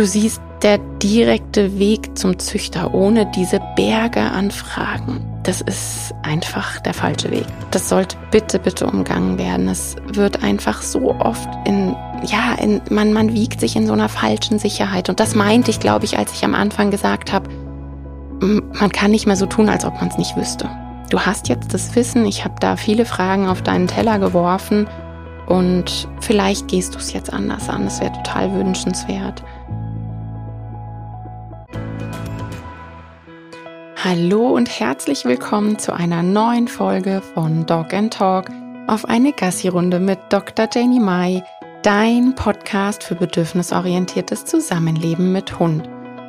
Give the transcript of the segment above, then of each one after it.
Du siehst, der direkte Weg zum Züchter ohne diese Berge an Fragen, das ist einfach der falsche Weg. Das sollte bitte, bitte umgangen werden. Es wird einfach so oft in, ja, in, man, man wiegt sich in so einer falschen Sicherheit. Und das meinte ich, glaube ich, als ich am Anfang gesagt habe, man kann nicht mehr so tun, als ob man es nicht wüsste. Du hast jetzt das Wissen, ich habe da viele Fragen auf deinen Teller geworfen und vielleicht gehst du es jetzt anders an. Das wäre total wünschenswert. Hallo und herzlich willkommen zu einer neuen Folge von Dog and Talk auf eine Gassi-Runde mit Dr. Janie Mai, dein Podcast für bedürfnisorientiertes Zusammenleben mit Hund.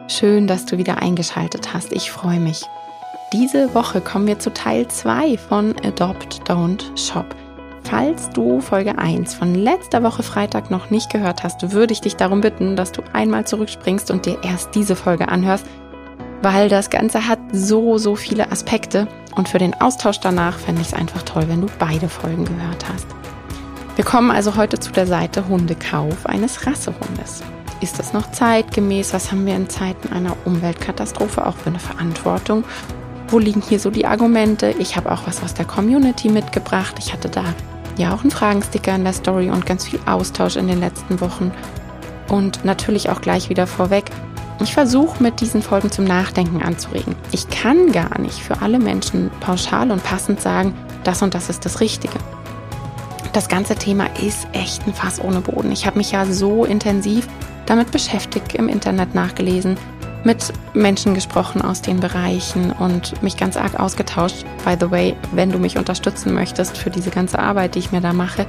Schön, dass du wieder eingeschaltet hast. Ich freue mich. Diese Woche kommen wir zu Teil 2 von Adopt, Don't Shop. Falls du Folge 1 von letzter Woche Freitag noch nicht gehört hast, würde ich dich darum bitten, dass du einmal zurückspringst und dir erst diese Folge anhörst, weil das Ganze hat so, so viele Aspekte und für den Austausch danach fände ich es einfach toll, wenn du beide Folgen gehört hast. Wir kommen also heute zu der Seite Hundekauf eines Rassehundes. Ist das noch zeitgemäß? Was haben wir in Zeiten einer Umweltkatastrophe auch für eine Verantwortung? Wo liegen hier so die Argumente? Ich habe auch was aus der Community mitgebracht. Ich hatte da ja auch einen Fragensticker in der Story und ganz viel Austausch in den letzten Wochen. Und natürlich auch gleich wieder vorweg, ich versuche mit diesen Folgen zum Nachdenken anzuregen. Ich kann gar nicht für alle Menschen pauschal und passend sagen, das und das ist das Richtige. Das ganze Thema ist echt ein Fass ohne Boden. Ich habe mich ja so intensiv damit beschäftigt, im Internet nachgelesen, mit Menschen gesprochen aus den Bereichen und mich ganz arg ausgetauscht. By the way, wenn du mich unterstützen möchtest für diese ganze Arbeit, die ich mir da mache,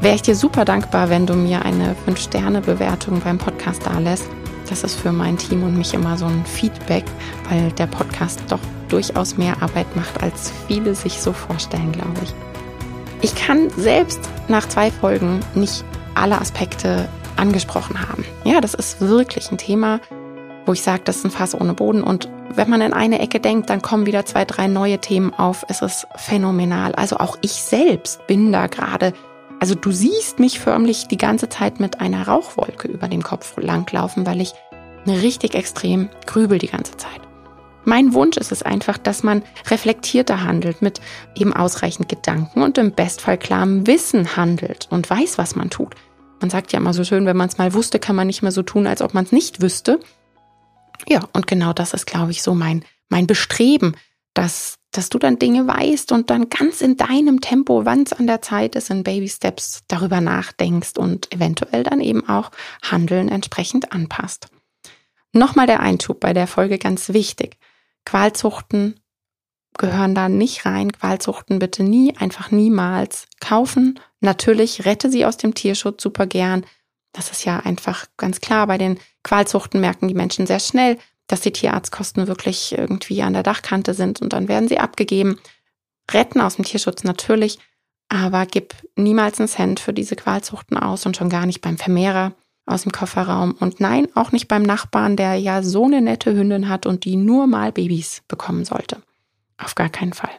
wäre ich dir super dankbar, wenn du mir eine 5-Sterne-Bewertung beim Podcast da lässt. Das ist für mein Team und mich immer so ein Feedback, weil der Podcast doch durchaus mehr Arbeit macht, als viele sich so vorstellen, glaube ich. Ich kann selbst nach zwei Folgen nicht alle Aspekte angesprochen haben. Ja, das ist wirklich ein Thema, wo ich sage, das ist ein Fass ohne Boden. Und wenn man in eine Ecke denkt, dann kommen wieder zwei, drei neue Themen auf. Es ist phänomenal. Also auch ich selbst bin da gerade also du siehst mich förmlich die ganze Zeit mit einer Rauchwolke über dem Kopf langlaufen, weil ich richtig extrem grübel die ganze Zeit. Mein Wunsch ist es einfach, dass man reflektierter handelt, mit eben ausreichend Gedanken und im Bestfall klarem Wissen handelt und weiß, was man tut. Man sagt ja immer so schön, wenn man es mal wusste, kann man nicht mehr so tun, als ob man es nicht wüsste. Ja, und genau das ist, glaube ich, so mein, mein Bestreben, dass dass du dann Dinge weißt und dann ganz in deinem Tempo, wann es an der Zeit ist, in Baby Steps darüber nachdenkst und eventuell dann eben auch Handeln entsprechend anpasst. Nochmal der Einschub bei der Folge ganz wichtig. Qualzuchten gehören da nicht rein. Qualzuchten bitte nie, einfach niemals kaufen. Natürlich rette sie aus dem Tierschutz super gern. Das ist ja einfach ganz klar. Bei den Qualzuchten merken die Menschen sehr schnell, dass die Tierarztkosten wirklich irgendwie an der Dachkante sind und dann werden sie abgegeben. Retten aus dem Tierschutz natürlich, aber gib niemals einen Cent für diese Qualzuchten aus und schon gar nicht beim Vermehrer aus dem Kofferraum. Und nein, auch nicht beim Nachbarn, der ja so eine nette Hündin hat und die nur mal Babys bekommen sollte. Auf gar keinen Fall.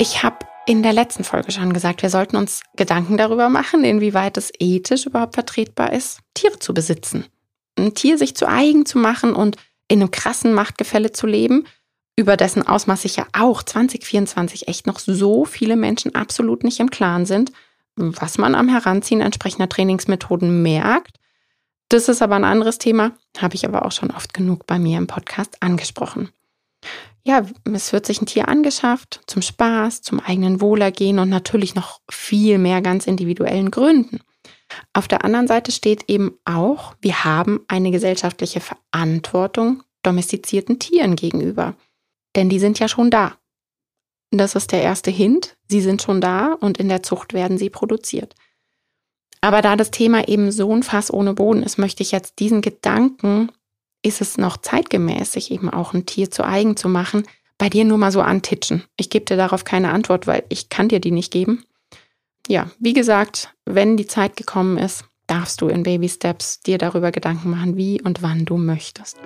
Ich habe in der letzten Folge schon gesagt, wir sollten uns Gedanken darüber machen, inwieweit es ethisch überhaupt vertretbar ist, Tiere zu besitzen ein Tier sich zu eigen zu machen und in einem krassen Machtgefälle zu leben, über dessen Ausmaß sich ja auch 2024 echt noch so viele Menschen absolut nicht im Klaren sind, was man am Heranziehen entsprechender Trainingsmethoden merkt. Das ist aber ein anderes Thema, habe ich aber auch schon oft genug bei mir im Podcast angesprochen. Ja, es wird sich ein Tier angeschafft zum Spaß, zum eigenen Wohlergehen und natürlich noch viel mehr ganz individuellen Gründen. Auf der anderen Seite steht eben auch, wir haben eine gesellschaftliche Verantwortung domestizierten Tieren gegenüber. Denn die sind ja schon da. Das ist der erste Hint. Sie sind schon da und in der Zucht werden sie produziert. Aber da das Thema eben so ein Fass ohne Boden ist, möchte ich jetzt diesen Gedanken, ist es noch zeitgemäß, sich eben auch ein Tier zu eigen zu machen, bei dir nur mal so antitschen. Ich gebe dir darauf keine Antwort, weil ich kann dir die nicht geben ja, wie gesagt, wenn die Zeit gekommen ist, darfst du in Baby Steps dir darüber Gedanken machen, wie und wann du möchtest.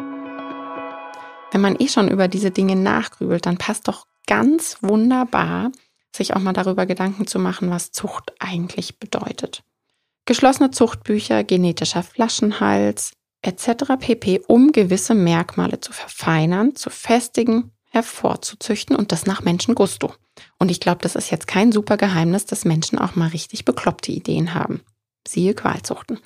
Wenn man eh schon über diese Dinge nachgrübelt, dann passt doch ganz wunderbar, sich auch mal darüber Gedanken zu machen, was Zucht eigentlich bedeutet. geschlossene Zuchtbücher, genetischer Flaschenhals etc. pp, um gewisse Merkmale zu verfeinern, zu festigen, hervorzuzüchten und das nach Menschengusto. Und ich glaube, das ist jetzt kein super Geheimnis, dass Menschen auch mal richtig bekloppte Ideen haben. Siehe Qualzuchten.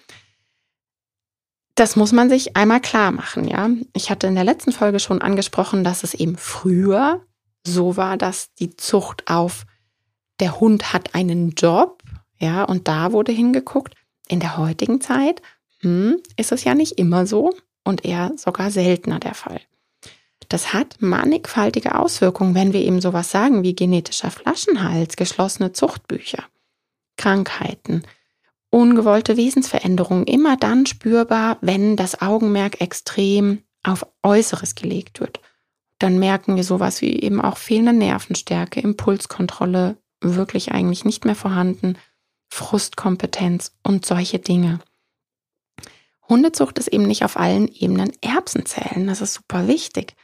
Das muss man sich einmal klar machen, ja. Ich hatte in der letzten Folge schon angesprochen, dass es eben früher so war, dass die Zucht auf der Hund hat einen Job, ja, und da wurde hingeguckt. In der heutigen Zeit hm, ist es ja nicht immer so und eher sogar seltener der Fall. Das hat mannigfaltige Auswirkungen, wenn wir eben sowas sagen wie genetischer Flaschenhals, geschlossene Zuchtbücher, Krankheiten, ungewollte Wesensveränderungen immer dann spürbar, wenn das Augenmerk extrem auf Äußeres gelegt wird. Dann merken wir sowas wie eben auch fehlende Nervenstärke, Impulskontrolle, wirklich eigentlich nicht mehr vorhanden, Frustkompetenz und solche Dinge. Hundezucht ist eben nicht auf allen Ebenen Erbsenzellen. Das ist super wichtig.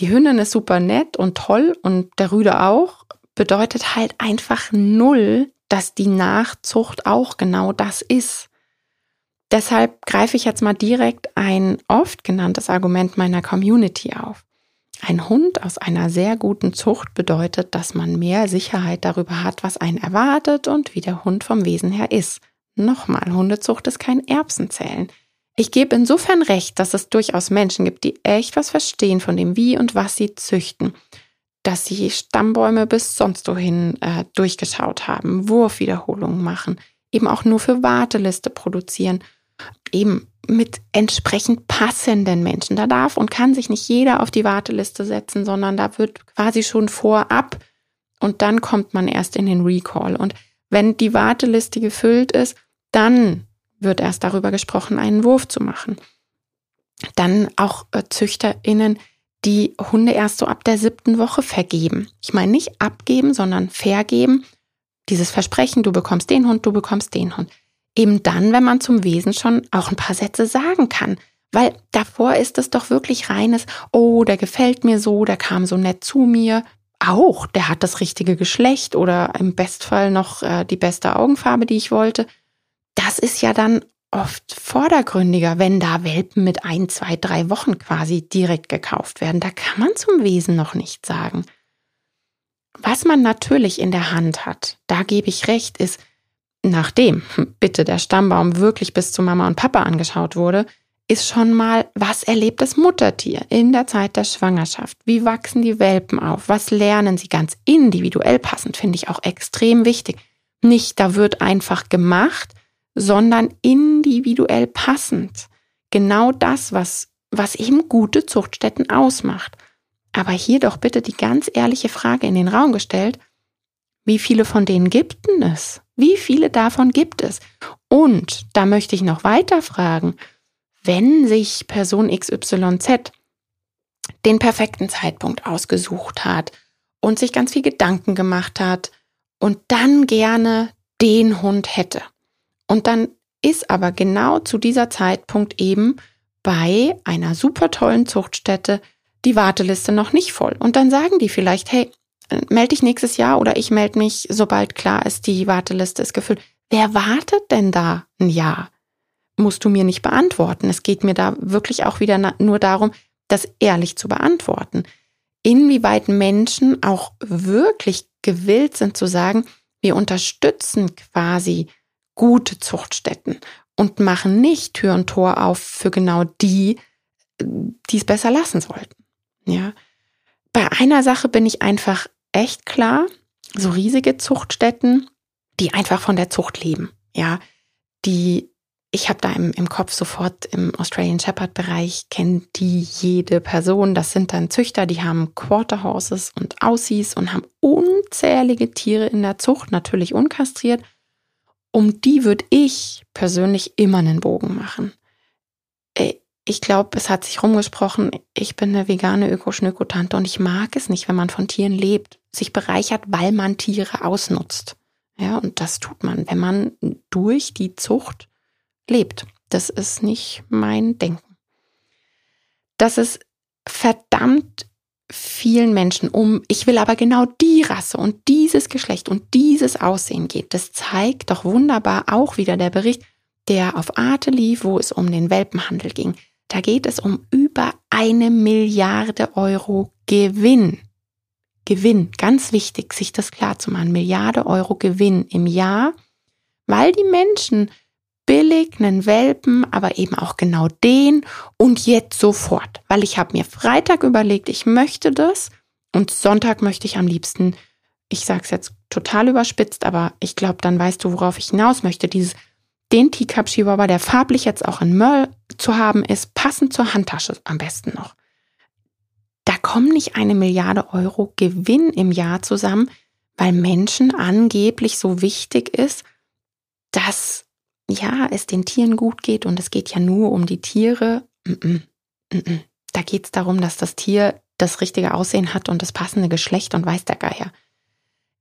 Die Hündin ist super nett und toll und der Rüde auch. Bedeutet halt einfach null, dass die Nachzucht auch genau das ist. Deshalb greife ich jetzt mal direkt ein oft genanntes Argument meiner Community auf. Ein Hund aus einer sehr guten Zucht bedeutet, dass man mehr Sicherheit darüber hat, was einen erwartet und wie der Hund vom Wesen her ist. Nochmal, Hundezucht ist kein Erbsenzählen. Ich gebe insofern recht, dass es durchaus Menschen gibt, die echt was verstehen von dem, wie und was sie züchten. Dass sie Stammbäume bis sonst wohin äh, durchgeschaut haben, Wurfwiederholungen machen, eben auch nur für Warteliste produzieren, eben mit entsprechend passenden Menschen. Da darf und kann sich nicht jeder auf die Warteliste setzen, sondern da wird quasi schon vorab und dann kommt man erst in den Recall. Und wenn die Warteliste gefüllt ist, dann wird erst darüber gesprochen, einen Wurf zu machen. Dann auch äh, ZüchterInnen, die Hunde erst so ab der siebten Woche vergeben. Ich meine nicht abgeben, sondern vergeben. Dieses Versprechen, du bekommst den Hund, du bekommst den Hund. Eben dann, wenn man zum Wesen schon auch ein paar Sätze sagen kann. Weil davor ist es doch wirklich reines, oh, der gefällt mir so, der kam so nett zu mir. Auch, der hat das richtige Geschlecht oder im Bestfall noch äh, die beste Augenfarbe, die ich wollte das ist ja dann oft vordergründiger, wenn da Welpen mit ein, zwei, drei Wochen quasi direkt gekauft werden. Da kann man zum Wesen noch nichts sagen. Was man natürlich in der Hand hat, da gebe ich recht, ist, nachdem bitte der Stammbaum wirklich bis zu Mama und Papa angeschaut wurde, ist schon mal, was erlebt das Muttertier in der Zeit der Schwangerschaft? Wie wachsen die Welpen auf? Was lernen sie ganz individuell passend? Finde ich auch extrem wichtig. Nicht, da wird einfach gemacht, sondern individuell passend. Genau das, was, was eben gute Zuchtstätten ausmacht. Aber hier doch bitte die ganz ehrliche Frage in den Raum gestellt, wie viele von denen gibt es? Wie viele davon gibt es? Und da möchte ich noch weiter fragen, wenn sich Person XYZ den perfekten Zeitpunkt ausgesucht hat und sich ganz viel Gedanken gemacht hat und dann gerne den Hund hätte. Und dann ist aber genau zu dieser Zeitpunkt eben bei einer super tollen Zuchtstätte die Warteliste noch nicht voll. Und dann sagen die vielleicht, hey, melde dich nächstes Jahr oder ich melde mich, sobald klar ist, die Warteliste ist gefüllt. Wer wartet denn da ein Jahr? Musst du mir nicht beantworten. Es geht mir da wirklich auch wieder nur darum, das ehrlich zu beantworten. Inwieweit Menschen auch wirklich gewillt sind zu sagen, wir unterstützen quasi gute Zuchtstätten und machen nicht Tür und Tor auf für genau die, die es besser lassen sollten. Ja. Bei einer Sache bin ich einfach echt klar, so riesige Zuchtstätten, die einfach von der Zucht leben. Ja, die, ich habe da im, im Kopf sofort im Australian Shepherd Bereich, kennt die jede Person. Das sind dann Züchter, die haben Quarterhorses und Aussies und haben unzählige Tiere in der Zucht, natürlich unkastriert um die würde ich persönlich immer einen Bogen machen. Ich glaube, es hat sich rumgesprochen, ich bin eine vegane Ökoschnökotante und ich mag es nicht, wenn man von Tieren lebt, sich bereichert, weil man Tiere ausnutzt. Ja, und das tut man, wenn man durch die Zucht lebt. Das ist nicht mein Denken. Das ist verdammt vielen Menschen um, ich will aber genau die Rasse und dieses Geschlecht und dieses Aussehen geht. Das zeigt doch wunderbar auch wieder der Bericht, der auf Arte lief, wo es um den Welpenhandel ging. Da geht es um über eine Milliarde Euro Gewinn. Gewinn, ganz wichtig, sich das klar zu machen. Milliarde Euro Gewinn im Jahr, weil die Menschen billig einen Welpen, aber eben auch genau den und jetzt sofort, weil ich habe mir Freitag überlegt, ich möchte das und Sonntag möchte ich am liebsten, ich sage es jetzt total überspitzt, aber ich glaube, dann weißt du, worauf ich hinaus möchte, dieses den Teacup Chihuahua, der farblich jetzt auch in Möll zu haben ist, passend zur Handtasche am besten noch. Da kommen nicht eine Milliarde Euro Gewinn im Jahr zusammen, weil Menschen angeblich so wichtig ist, dass ja, es den Tieren gut geht und es geht ja nur um die Tiere. Da geht es darum, dass das Tier das richtige Aussehen hat und das passende Geschlecht und weiß der Geier.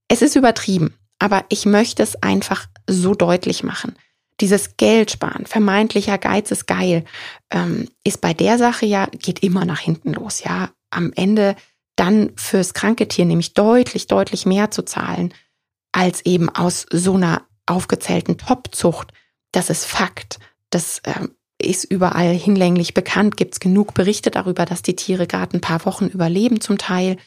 Es ist übertrieben, aber ich möchte es einfach so deutlich machen. Dieses Geld sparen, vermeintlicher Geiz ist geil, ähm, ist bei der Sache ja, geht immer nach hinten los, ja. Am Ende dann fürs kranke Tier nämlich deutlich, deutlich mehr zu zahlen, als eben aus so einer aufgezählten Topzucht das ist Fakt. Das äh, ist überall hinlänglich bekannt. Gibt es genug Berichte darüber, dass die Tiere gerade ein paar Wochen überleben zum Teil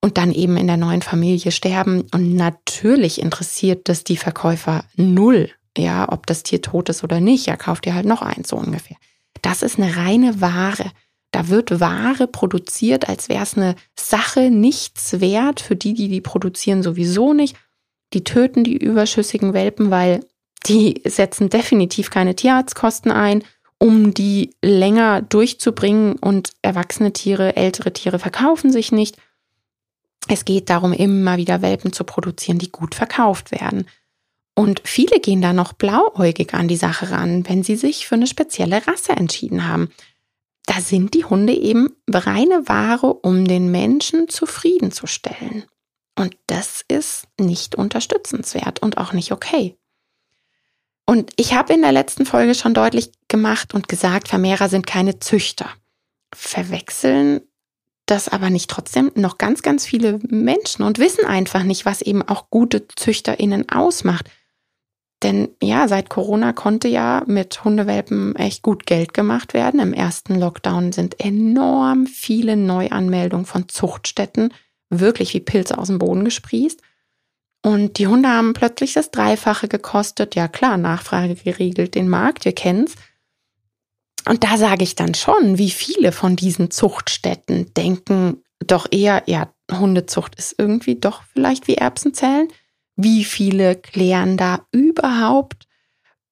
und dann eben in der neuen Familie sterben. Und natürlich interessiert das die Verkäufer null, ja, ob das Tier tot ist oder nicht. Ja, kauft ihr halt noch eins so ungefähr. Das ist eine reine Ware. Da wird Ware produziert, als wäre es eine Sache nichts wert für die, die die produzieren, sowieso nicht. Die töten die überschüssigen Welpen, weil die setzen definitiv keine Tierarztkosten ein, um die länger durchzubringen und erwachsene Tiere, ältere Tiere verkaufen sich nicht. Es geht darum, immer wieder Welpen zu produzieren, die gut verkauft werden. Und viele gehen da noch blauäugig an die Sache ran, wenn sie sich für eine spezielle Rasse entschieden haben. Da sind die Hunde eben reine Ware, um den Menschen zufriedenzustellen. Und das ist nicht unterstützenswert und auch nicht okay. Und ich habe in der letzten Folge schon deutlich gemacht und gesagt, Vermehrer sind keine Züchter. Verwechseln das aber nicht trotzdem noch ganz, ganz viele Menschen und wissen einfach nicht, was eben auch gute ZüchterInnen ausmacht. Denn ja, seit Corona konnte ja mit Hundewelpen echt gut Geld gemacht werden. Im ersten Lockdown sind enorm viele Neuanmeldungen von Zuchtstätten wirklich wie Pilze aus dem Boden gesprießt. Und die Hunde haben plötzlich das Dreifache gekostet. Ja klar, Nachfrage geregelt den Markt, wir kennen's. Und da sage ich dann schon, wie viele von diesen Zuchtstätten denken doch eher, ja, Hundezucht ist irgendwie doch vielleicht wie Erbsenzellen. Wie viele klären da überhaupt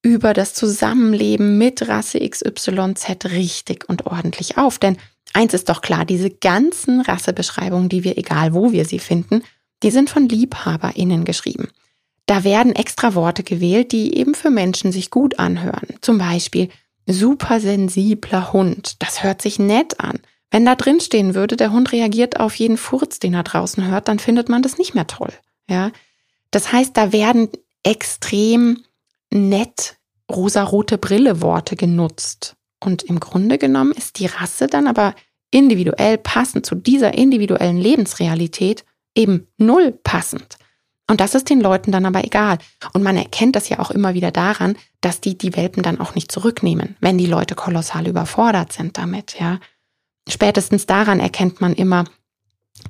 über das Zusammenleben mit Rasse XYZ richtig und ordentlich auf? Denn eins ist doch klar, diese ganzen Rassebeschreibungen, die wir, egal wo wir sie finden, die sind von LiebhaberInnen geschrieben. Da werden extra Worte gewählt, die eben für Menschen sich gut anhören. Zum Beispiel supersensibler Hund. Das hört sich nett an. Wenn da drin stehen würde, der Hund reagiert auf jeden Furz, den er draußen hört, dann findet man das nicht mehr toll. Ja. Das heißt, da werden extrem nett rosarote Brille Worte genutzt. Und im Grunde genommen ist die Rasse dann aber individuell passend zu dieser individuellen Lebensrealität eben null passend. Und das ist den Leuten dann aber egal. Und man erkennt das ja auch immer wieder daran, dass die die Welpen dann auch nicht zurücknehmen, wenn die Leute kolossal überfordert sind damit, ja. Spätestens daran erkennt man immer,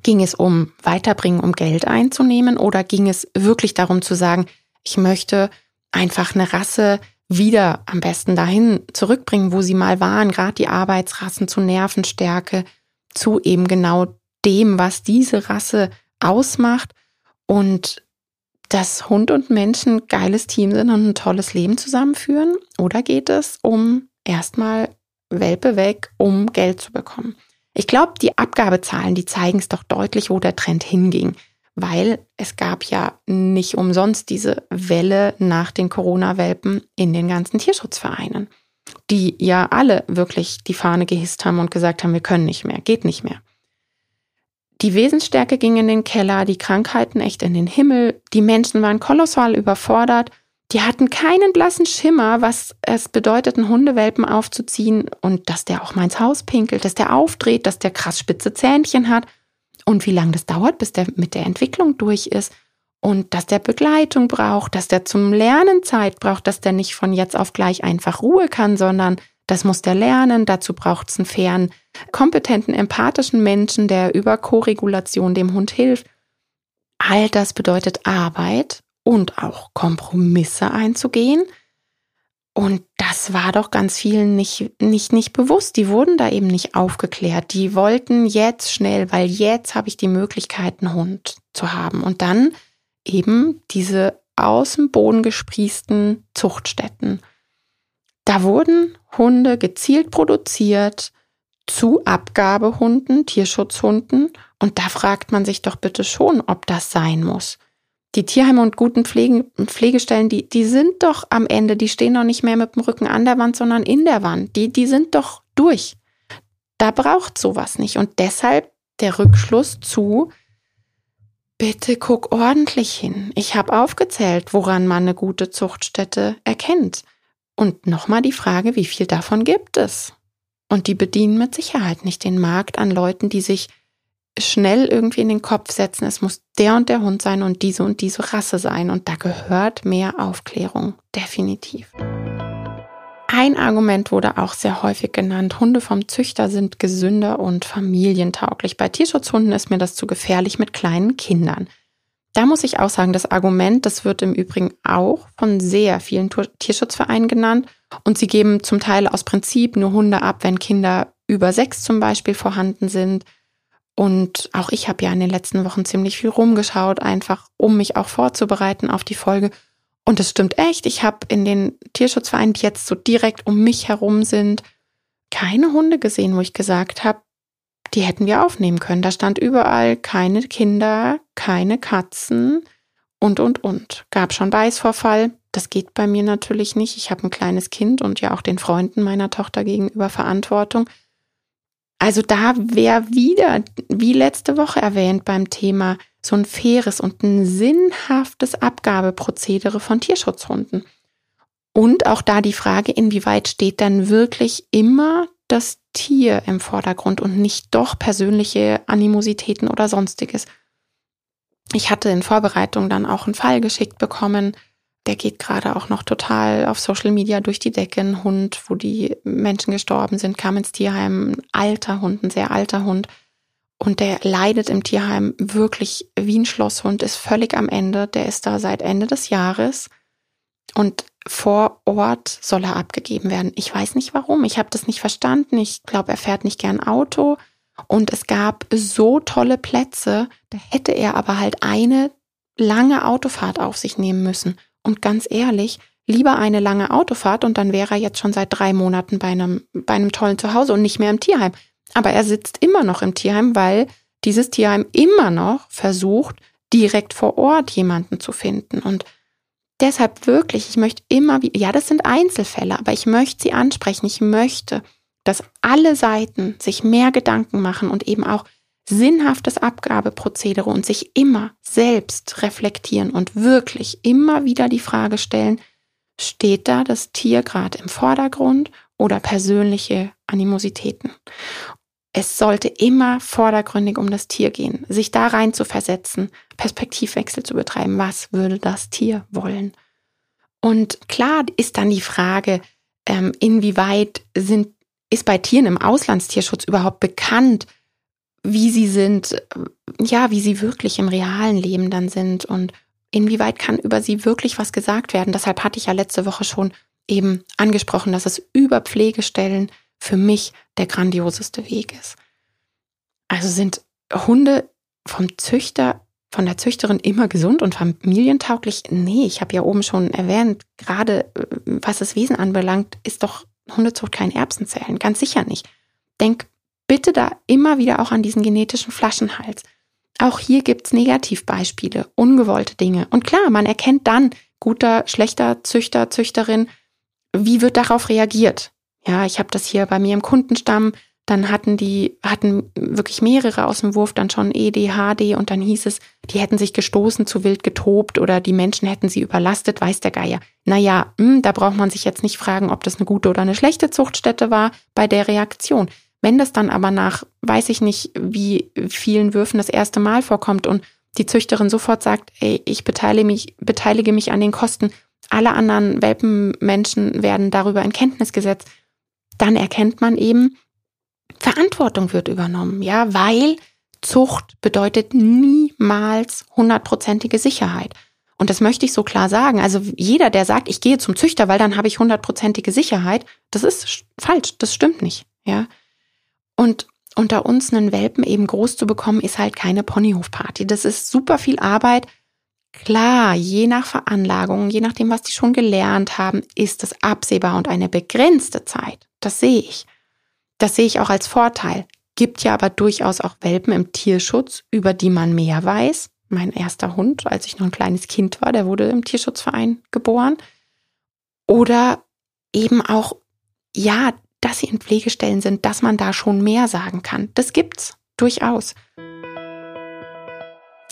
ging es um Weiterbringen, um Geld einzunehmen oder ging es wirklich darum zu sagen, ich möchte einfach eine Rasse wieder am besten dahin zurückbringen, wo sie mal waren, gerade die Arbeitsrassen zu Nervenstärke, zu eben genau dem, was diese Rasse ausmacht und dass Hund und Mensch ein geiles Team sind und ein tolles Leben zusammenführen? Oder geht es um erstmal Welpe weg, um Geld zu bekommen? Ich glaube, die Abgabezahlen, die zeigen es doch deutlich, wo der Trend hinging, weil es gab ja nicht umsonst diese Welle nach den Corona-Welpen in den ganzen Tierschutzvereinen, die ja alle wirklich die Fahne gehisst haben und gesagt haben, wir können nicht mehr, geht nicht mehr. Die Wesensstärke ging in den Keller, die Krankheiten echt in den Himmel, die Menschen waren kolossal überfordert, die hatten keinen blassen Schimmer, was es bedeutet, einen Hundewelpen aufzuziehen und dass der auch mal ins Haus pinkelt, dass der aufdreht, dass der krass spitze Zähnchen hat. Und wie lange das dauert, bis der mit der Entwicklung durch ist. Und dass der Begleitung braucht, dass der zum Lernen Zeit braucht, dass der nicht von jetzt auf gleich einfach Ruhe kann, sondern das muss der lernen. Dazu braucht es einen fairen, kompetenten, empathischen Menschen, der über Koregulation dem Hund hilft. All das bedeutet Arbeit und auch Kompromisse einzugehen. Und das war doch ganz vielen nicht, nicht, nicht bewusst. Die wurden da eben nicht aufgeklärt. Die wollten jetzt schnell, weil jetzt habe ich die Möglichkeit, einen Hund zu haben. Und dann eben diese aus dem Boden gesprießten Zuchtstätten. Da wurden Hunde gezielt produziert zu Abgabehunden, Tierschutzhunden. Und da fragt man sich doch bitte schon, ob das sein muss. Die Tierheime und guten Pflege, Pflegestellen, die, die sind doch am Ende, die stehen doch nicht mehr mit dem Rücken an der Wand, sondern in der Wand. Die, die sind doch durch. Da braucht sowas nicht. Und deshalb der Rückschluss zu, bitte guck ordentlich hin. Ich habe aufgezählt, woran man eine gute Zuchtstätte erkennt. Und nochmal die Frage, wie viel davon gibt es? Und die bedienen mit Sicherheit nicht den Markt an Leuten, die sich schnell irgendwie in den Kopf setzen, es muss der und der Hund sein und diese und diese Rasse sein. Und da gehört mehr Aufklärung, definitiv. Ein Argument wurde auch sehr häufig genannt. Hunde vom Züchter sind gesünder und familientauglich. Bei Tierschutzhunden ist mir das zu gefährlich mit kleinen Kindern. Da muss ich auch sagen, das Argument, das wird im Übrigen auch von sehr vielen Tierschutzvereinen genannt und sie geben zum Teil aus Prinzip nur Hunde ab, wenn Kinder über sechs zum Beispiel vorhanden sind. Und auch ich habe ja in den letzten Wochen ziemlich viel rumgeschaut, einfach um mich auch vorzubereiten auf die Folge. Und es stimmt echt, ich habe in den Tierschutzvereinen, die jetzt so direkt um mich herum sind, keine Hunde gesehen, wo ich gesagt habe, die hätten wir aufnehmen können. Da stand überall keine Kinder, keine Katzen und, und, und. Gab schon Beißvorfall. Das geht bei mir natürlich nicht. Ich habe ein kleines Kind und ja auch den Freunden meiner Tochter gegenüber Verantwortung. Also da wäre wieder, wie letzte Woche erwähnt beim Thema, so ein faires und ein sinnhaftes Abgabeprozedere von Tierschutzhunden. Und auch da die Frage, inwieweit steht dann wirklich immer das Tier im Vordergrund und nicht doch persönliche Animositäten oder sonstiges. Ich hatte in Vorbereitung dann auch einen Fall geschickt bekommen, der geht gerade auch noch total auf Social Media durch die Decke. Ein Hund, wo die Menschen gestorben sind, kam ins Tierheim. Ein alter Hund, ein sehr alter Hund. Und der leidet im Tierheim wirklich wie ein Schlosshund, ist völlig am Ende. Der ist da seit Ende des Jahres. Und vor Ort soll er abgegeben werden. Ich weiß nicht warum. Ich habe das nicht verstanden. Ich glaube, er fährt nicht gern Auto. Und es gab so tolle Plätze. Da hätte er aber halt eine lange Autofahrt auf sich nehmen müssen. Und ganz ehrlich, lieber eine lange Autofahrt und dann wäre er jetzt schon seit drei Monaten bei einem, bei einem tollen Zuhause und nicht mehr im Tierheim. Aber er sitzt immer noch im Tierheim, weil dieses Tierheim immer noch versucht, direkt vor Ort jemanden zu finden. Und deshalb wirklich, ich möchte immer wieder, ja, das sind Einzelfälle, aber ich möchte sie ansprechen. Ich möchte, dass alle Seiten sich mehr Gedanken machen und eben auch sinnhaftes Abgabeprozedere und sich immer selbst reflektieren und wirklich immer wieder die Frage stellen, steht da das Tier gerade im Vordergrund oder persönliche Animositäten? Es sollte immer vordergründig um das Tier gehen, sich da rein zu versetzen, Perspektivwechsel zu betreiben. Was würde das Tier wollen? Und klar ist dann die Frage, ähm, inwieweit sind, ist bei Tieren im Auslandstierschutz überhaupt bekannt, wie sie sind, ja, wie sie wirklich im realen Leben dann sind und inwieweit kann über sie wirklich was gesagt werden. Deshalb hatte ich ja letzte Woche schon eben angesprochen, dass es über Pflegestellen für mich der grandioseste Weg ist. Also sind Hunde vom Züchter, von der Züchterin immer gesund und familientauglich? Nee, ich habe ja oben schon erwähnt, gerade äh, was das Wesen anbelangt, ist doch Hundezucht kein Erbsenzählen, ganz sicher nicht. Denk bitte da immer wieder auch an diesen genetischen Flaschenhals. Auch hier gibt's Negativbeispiele, ungewollte Dinge. Und klar, man erkennt dann, guter, schlechter Züchter, Züchterin, wie wird darauf reagiert. Ja, ich habe das hier bei mir im Kundenstamm, dann hatten die, hatten wirklich mehrere aus dem Wurf dann schon ED, HD und dann hieß es, die hätten sich gestoßen, zu wild getobt oder die Menschen hätten sie überlastet, weiß der Geier. Naja, mh, hm, da braucht man sich jetzt nicht fragen, ob das eine gute oder eine schlechte Zuchtstätte war bei der Reaktion. Wenn das dann aber nach, weiß ich nicht, wie vielen Würfen das erste Mal vorkommt und die Züchterin sofort sagt, ey, ich beteilige mich, beteilige mich an den Kosten, alle anderen Welpenmenschen werden darüber in Kenntnis gesetzt, dann erkennt man eben, Verantwortung wird übernommen, ja, weil Zucht bedeutet niemals hundertprozentige Sicherheit. Und das möchte ich so klar sagen. Also jeder, der sagt, ich gehe zum Züchter, weil dann habe ich hundertprozentige Sicherheit, das ist falsch, das stimmt nicht, ja. Und unter uns einen Welpen eben groß zu bekommen, ist halt keine Ponyhofparty. Das ist super viel Arbeit. Klar, je nach Veranlagung, je nachdem, was die schon gelernt haben, ist es absehbar und eine begrenzte Zeit. Das sehe ich. Das sehe ich auch als Vorteil. Gibt ja aber durchaus auch Welpen im Tierschutz, über die man mehr weiß. Mein erster Hund, als ich noch ein kleines Kind war, der wurde im Tierschutzverein geboren. Oder eben auch, ja, dass sie in Pflegestellen sind, dass man da schon mehr sagen kann. Das gibt's durchaus.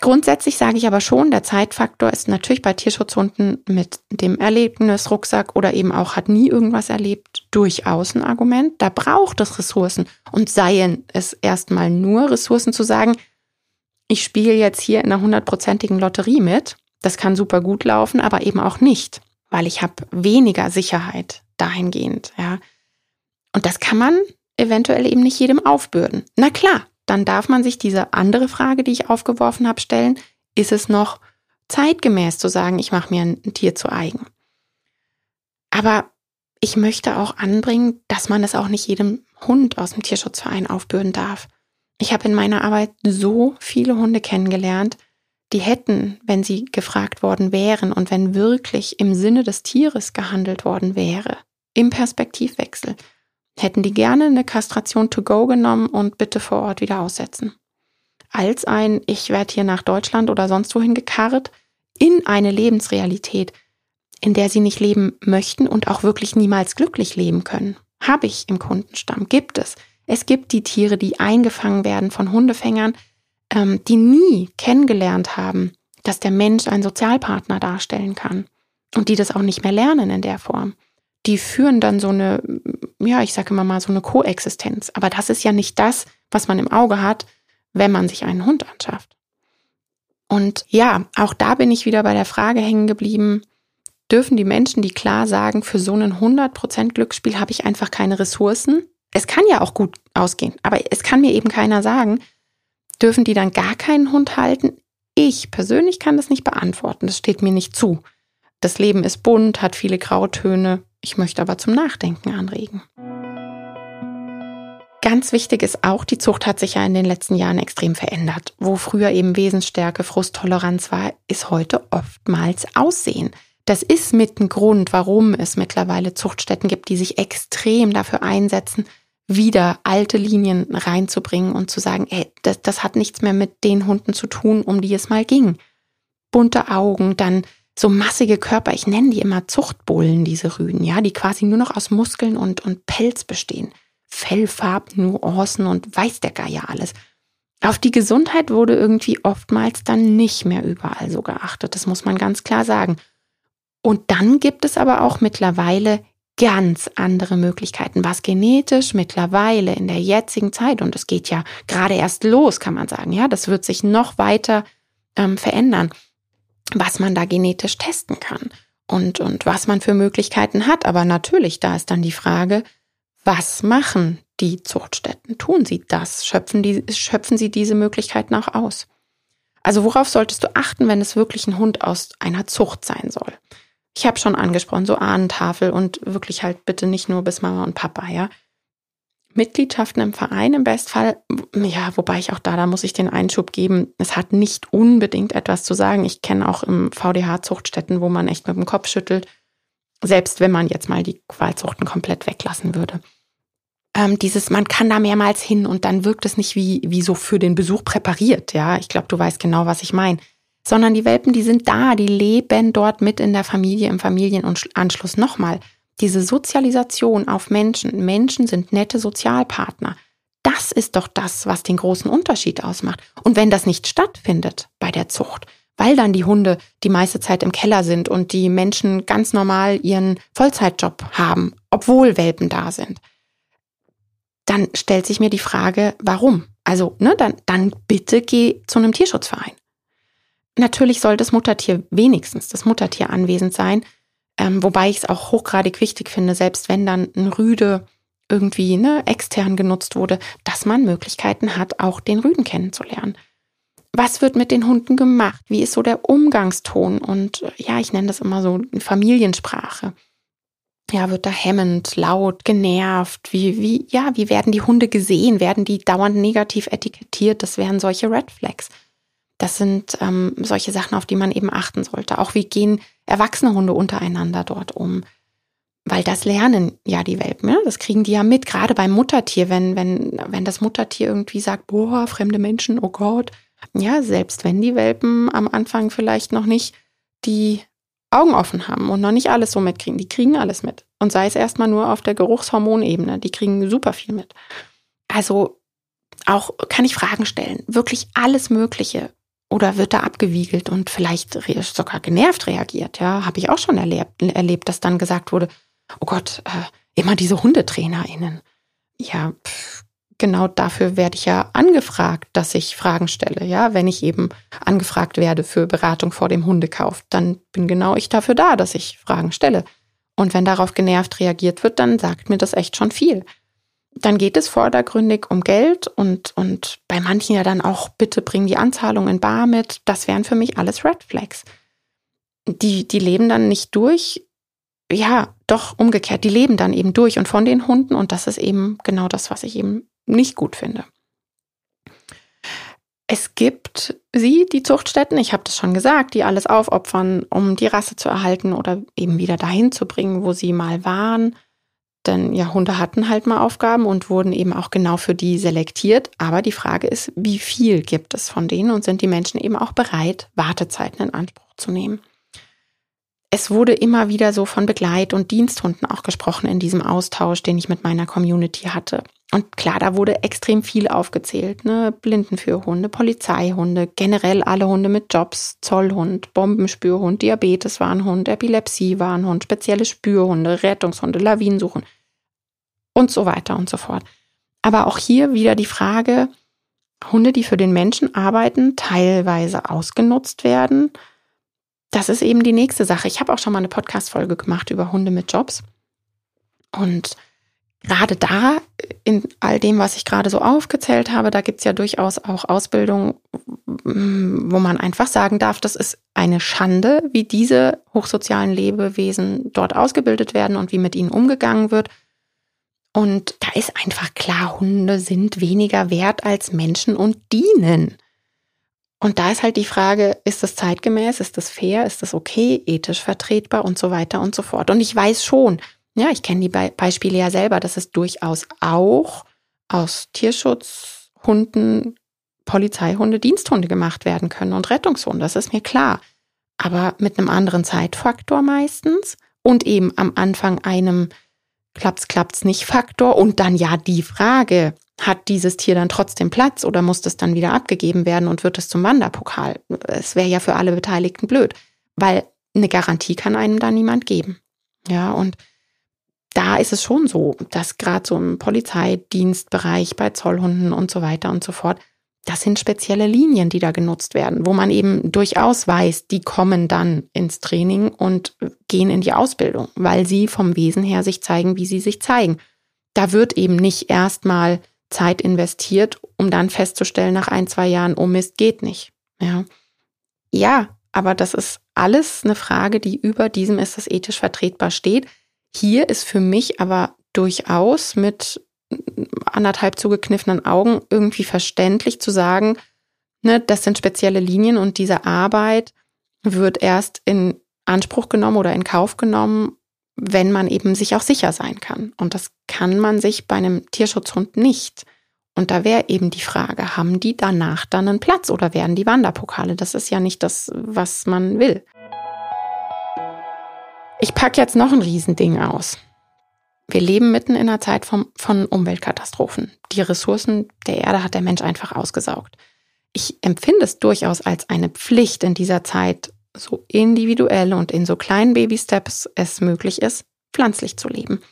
Grundsätzlich sage ich aber schon, der Zeitfaktor ist natürlich bei Tierschutzhunden mit dem Erlebnisrucksack oder eben auch hat nie irgendwas erlebt durchaus ein Argument. Da braucht es Ressourcen und seien es erstmal nur Ressourcen zu sagen, ich spiele jetzt hier in einer hundertprozentigen Lotterie mit. Das kann super gut laufen, aber eben auch nicht, weil ich habe weniger Sicherheit dahingehend. Ja. Und das kann man eventuell eben nicht jedem aufbürden. Na klar, dann darf man sich diese andere Frage, die ich aufgeworfen habe, stellen. Ist es noch zeitgemäß zu sagen, ich mache mir ein Tier zu eigen? Aber ich möchte auch anbringen, dass man es auch nicht jedem Hund aus dem Tierschutzverein aufbürden darf. Ich habe in meiner Arbeit so viele Hunde kennengelernt, die hätten, wenn sie gefragt worden wären und wenn wirklich im Sinne des Tieres gehandelt worden wäre, im Perspektivwechsel, hätten die gerne eine Kastration to go genommen und bitte vor Ort wieder aussetzen. Als ein, ich werde hier nach Deutschland oder sonst wohin gekarrt, in eine Lebensrealität, in der sie nicht leben möchten und auch wirklich niemals glücklich leben können. Habe ich im Kundenstamm, gibt es. Es gibt die Tiere, die eingefangen werden von Hundefängern, ähm, die nie kennengelernt haben, dass der Mensch einen Sozialpartner darstellen kann und die das auch nicht mehr lernen in der Form die führen dann so eine, ja, ich sage immer mal so eine Koexistenz. Aber das ist ja nicht das, was man im Auge hat, wenn man sich einen Hund anschafft. Und ja, auch da bin ich wieder bei der Frage hängen geblieben, dürfen die Menschen, die klar sagen, für so einen 100% Glücksspiel habe ich einfach keine Ressourcen. Es kann ja auch gut ausgehen, aber es kann mir eben keiner sagen, dürfen die dann gar keinen Hund halten? Ich persönlich kann das nicht beantworten, das steht mir nicht zu. Das Leben ist bunt, hat viele Grautöne. Ich möchte aber zum Nachdenken anregen. Ganz wichtig ist auch, die Zucht hat sich ja in den letzten Jahren extrem verändert. Wo früher eben Wesensstärke, Frusttoleranz war, ist heute oftmals Aussehen. Das ist mit ein Grund, warum es mittlerweile Zuchtstätten gibt, die sich extrem dafür einsetzen, wieder alte Linien reinzubringen und zu sagen, ey, das, das hat nichts mehr mit den Hunden zu tun, um die es mal ging. Bunte Augen, dann so massige Körper, ich nenne die immer Zuchtbullen, diese Rüden, ja, die quasi nur noch aus Muskeln und, und Pelz bestehen. Fellfarben, Nuancen und weiß der Geier alles. Auf die Gesundheit wurde irgendwie oftmals dann nicht mehr überall so geachtet, das muss man ganz klar sagen. Und dann gibt es aber auch mittlerweile ganz andere Möglichkeiten, was genetisch mittlerweile in der jetzigen Zeit, und es geht ja gerade erst los, kann man sagen, ja, das wird sich noch weiter ähm, verändern was man da genetisch testen kann und, und was man für Möglichkeiten hat. Aber natürlich, da ist dann die Frage, was machen die Zuchtstätten? Tun sie das? Schöpfen, die, schöpfen sie diese Möglichkeiten auch aus? Also worauf solltest du achten, wenn es wirklich ein Hund aus einer Zucht sein soll? Ich habe schon angesprochen, so Ahnentafel und wirklich halt bitte nicht nur bis Mama und Papa, ja. Mitgliedschaften im Verein im Bestfall, ja, wobei ich auch da, da muss ich den Einschub geben, es hat nicht unbedingt etwas zu sagen. Ich kenne auch im VDH Zuchtstätten, wo man echt mit dem Kopf schüttelt, selbst wenn man jetzt mal die Qualzuchten komplett weglassen würde. Ähm, dieses, man kann da mehrmals hin und dann wirkt es nicht wie, wie so für den Besuch präpariert, ja. Ich glaube, du weißt genau, was ich meine. Sondern die Welpen, die sind da, die leben dort mit in der Familie, im Familienanschluss nochmal diese Sozialisation auf Menschen, Menschen sind nette Sozialpartner, das ist doch das, was den großen Unterschied ausmacht. Und wenn das nicht stattfindet bei der Zucht, weil dann die Hunde die meiste Zeit im Keller sind und die Menschen ganz normal ihren Vollzeitjob haben, obwohl Welpen da sind, dann stellt sich mir die Frage, warum? Also, ne, dann, dann bitte geh zu einem Tierschutzverein. natürlich soll das Muttertier wenigstens das Muttertier anwesend sein, ähm, wobei ich es auch hochgradig wichtig finde, selbst wenn dann ein Rüde irgendwie ne, extern genutzt wurde, dass man Möglichkeiten hat, auch den Rüden kennenzulernen. Was wird mit den Hunden gemacht? Wie ist so der Umgangston? Und ja, ich nenne das immer so Familiensprache. Ja, wird da hemmend, laut, genervt? Wie, wie, ja, wie werden die Hunde gesehen? Werden die dauernd negativ etikettiert? Das wären solche Red Flags. Das sind ähm, solche Sachen, auf die man eben achten sollte. Auch wie gehen erwachsene Hunde untereinander dort um? Weil das lernen ja die Welpen, ja? das kriegen die ja mit, gerade beim Muttertier, wenn, wenn, wenn das Muttertier irgendwie sagt, boah, fremde Menschen, oh Gott. Ja, selbst wenn die Welpen am Anfang vielleicht noch nicht die Augen offen haben und noch nicht alles so mitkriegen, die kriegen alles mit. Und sei es erstmal nur auf der Geruchshormonebene, die kriegen super viel mit. Also auch kann ich Fragen stellen, wirklich alles Mögliche. Oder wird da abgewiegelt und vielleicht sogar genervt reagiert? Ja, habe ich auch schon erlebt, erlebt, dass dann gesagt wurde, oh Gott, äh, immer diese HundetrainerInnen. Ja, pff, genau dafür werde ich ja angefragt, dass ich Fragen stelle. Ja, wenn ich eben angefragt werde für Beratung vor dem Hundekauf, dann bin genau ich dafür da, dass ich Fragen stelle. Und wenn darauf genervt reagiert wird, dann sagt mir das echt schon viel. Dann geht es vordergründig um Geld und, und bei manchen ja dann auch, bitte bring die Anzahlung in Bar mit. Das wären für mich alles Red Flags. Die, die leben dann nicht durch ja, doch umgekehrt, die leben dann eben durch und von den Hunden und das ist eben genau das, was ich eben nicht gut finde. Es gibt sie, die Zuchtstätten, ich habe das schon gesagt, die alles aufopfern, um die Rasse zu erhalten oder eben wieder dahin zu bringen, wo sie mal waren. Denn ja, Hunde hatten halt mal Aufgaben und wurden eben auch genau für die selektiert. Aber die Frage ist, wie viel gibt es von denen und sind die Menschen eben auch bereit, Wartezeiten in Anspruch zu nehmen? es wurde immer wieder so von Begleit- und Diensthunden auch gesprochen in diesem Austausch, den ich mit meiner Community hatte. Und klar, da wurde extrem viel aufgezählt. Ne? Blindenführhunde, Polizeihunde, generell alle Hunde mit Jobs, Zollhund, Bombenspürhund, Diabeteswarnhund, Epilepsiewarnhund, spezielle Spürhunde, Rettungshunde, Lawinensuchen und so weiter und so fort. Aber auch hier wieder die Frage, Hunde, die für den Menschen arbeiten, teilweise ausgenutzt werden – das ist eben die nächste Sache. Ich habe auch schon mal eine Podcast-Folge gemacht über Hunde mit Jobs. Und gerade da, in all dem, was ich gerade so aufgezählt habe, da gibt es ja durchaus auch Ausbildung, wo man einfach sagen darf, das ist eine Schande, wie diese hochsozialen Lebewesen dort ausgebildet werden und wie mit ihnen umgegangen wird. Und da ist einfach klar, Hunde sind weniger wert als Menschen und dienen. Und da ist halt die Frage, ist das zeitgemäß, ist das fair, ist das okay, ethisch vertretbar und so weiter und so fort. Und ich weiß schon, ja, ich kenne die Be Beispiele ja selber, dass es durchaus auch aus Tierschutzhunden, Polizeihunde, Diensthunde gemacht werden können und Rettungshunde, das ist mir klar. Aber mit einem anderen Zeitfaktor meistens und eben am Anfang einem klappt's, klappt's nicht Faktor und dann ja die Frage, hat dieses Tier dann trotzdem Platz oder muss es dann wieder abgegeben werden und wird es zum Wanderpokal? Es wäre ja für alle Beteiligten blöd, weil eine Garantie kann einem da niemand geben. Ja, und da ist es schon so, dass gerade so im Polizeidienstbereich bei Zollhunden und so weiter und so fort, das sind spezielle Linien, die da genutzt werden, wo man eben durchaus weiß, die kommen dann ins Training und gehen in die Ausbildung, weil sie vom Wesen her sich zeigen, wie sie sich zeigen. Da wird eben nicht erstmal Zeit investiert, um dann festzustellen nach ein, zwei Jahren, oh Mist, geht nicht. Ja. Ja, aber das ist alles eine Frage, die über diesem ist das ethisch vertretbar steht. Hier ist für mich aber durchaus mit anderthalb zugekniffenen Augen irgendwie verständlich zu sagen, ne, das sind spezielle Linien und diese Arbeit wird erst in Anspruch genommen oder in Kauf genommen, wenn man eben sich auch sicher sein kann. Und das kann man sich bei einem Tierschutzhund nicht. Und da wäre eben die Frage, haben die danach dann einen Platz oder werden die Wanderpokale? Das ist ja nicht das, was man will. Ich packe jetzt noch ein Riesending aus. Wir leben mitten in einer Zeit von, von Umweltkatastrophen. Die Ressourcen der Erde hat der Mensch einfach ausgesaugt. Ich empfinde es durchaus als eine Pflicht in dieser Zeit, so individuell und in so kleinen Baby-Steps es möglich ist, pflanzlich zu leben.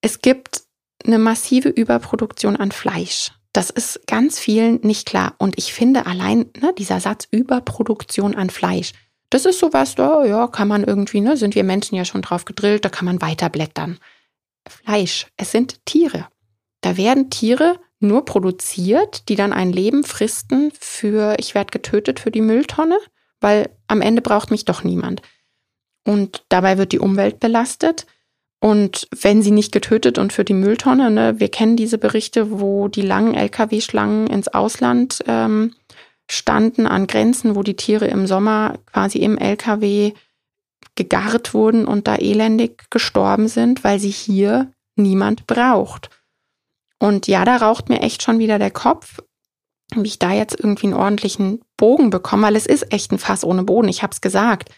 Es gibt eine massive Überproduktion an Fleisch. Das ist ganz vielen nicht klar. Und ich finde allein ne, dieser Satz Überproduktion an Fleisch, das ist sowas, da ja, kann man irgendwie, ne, sind wir Menschen ja schon drauf gedrillt, da kann man weiterblättern. Fleisch, es sind Tiere. Da werden Tiere nur produziert, die dann ein Leben fristen für, ich werde getötet für die Mülltonne, weil am Ende braucht mich doch niemand. Und dabei wird die Umwelt belastet. Und wenn sie nicht getötet und für die Mülltonne, ne, wir kennen diese Berichte, wo die langen Lkw-Schlangen ins Ausland ähm, standen an Grenzen, wo die Tiere im Sommer quasi im Lkw gegart wurden und da elendig gestorben sind, weil sie hier niemand braucht. Und ja, da raucht mir echt schon wieder der Kopf, wie ich da jetzt irgendwie einen ordentlichen Bogen bekomme, weil es ist echt ein Fass ohne Boden, ich habe es gesagt.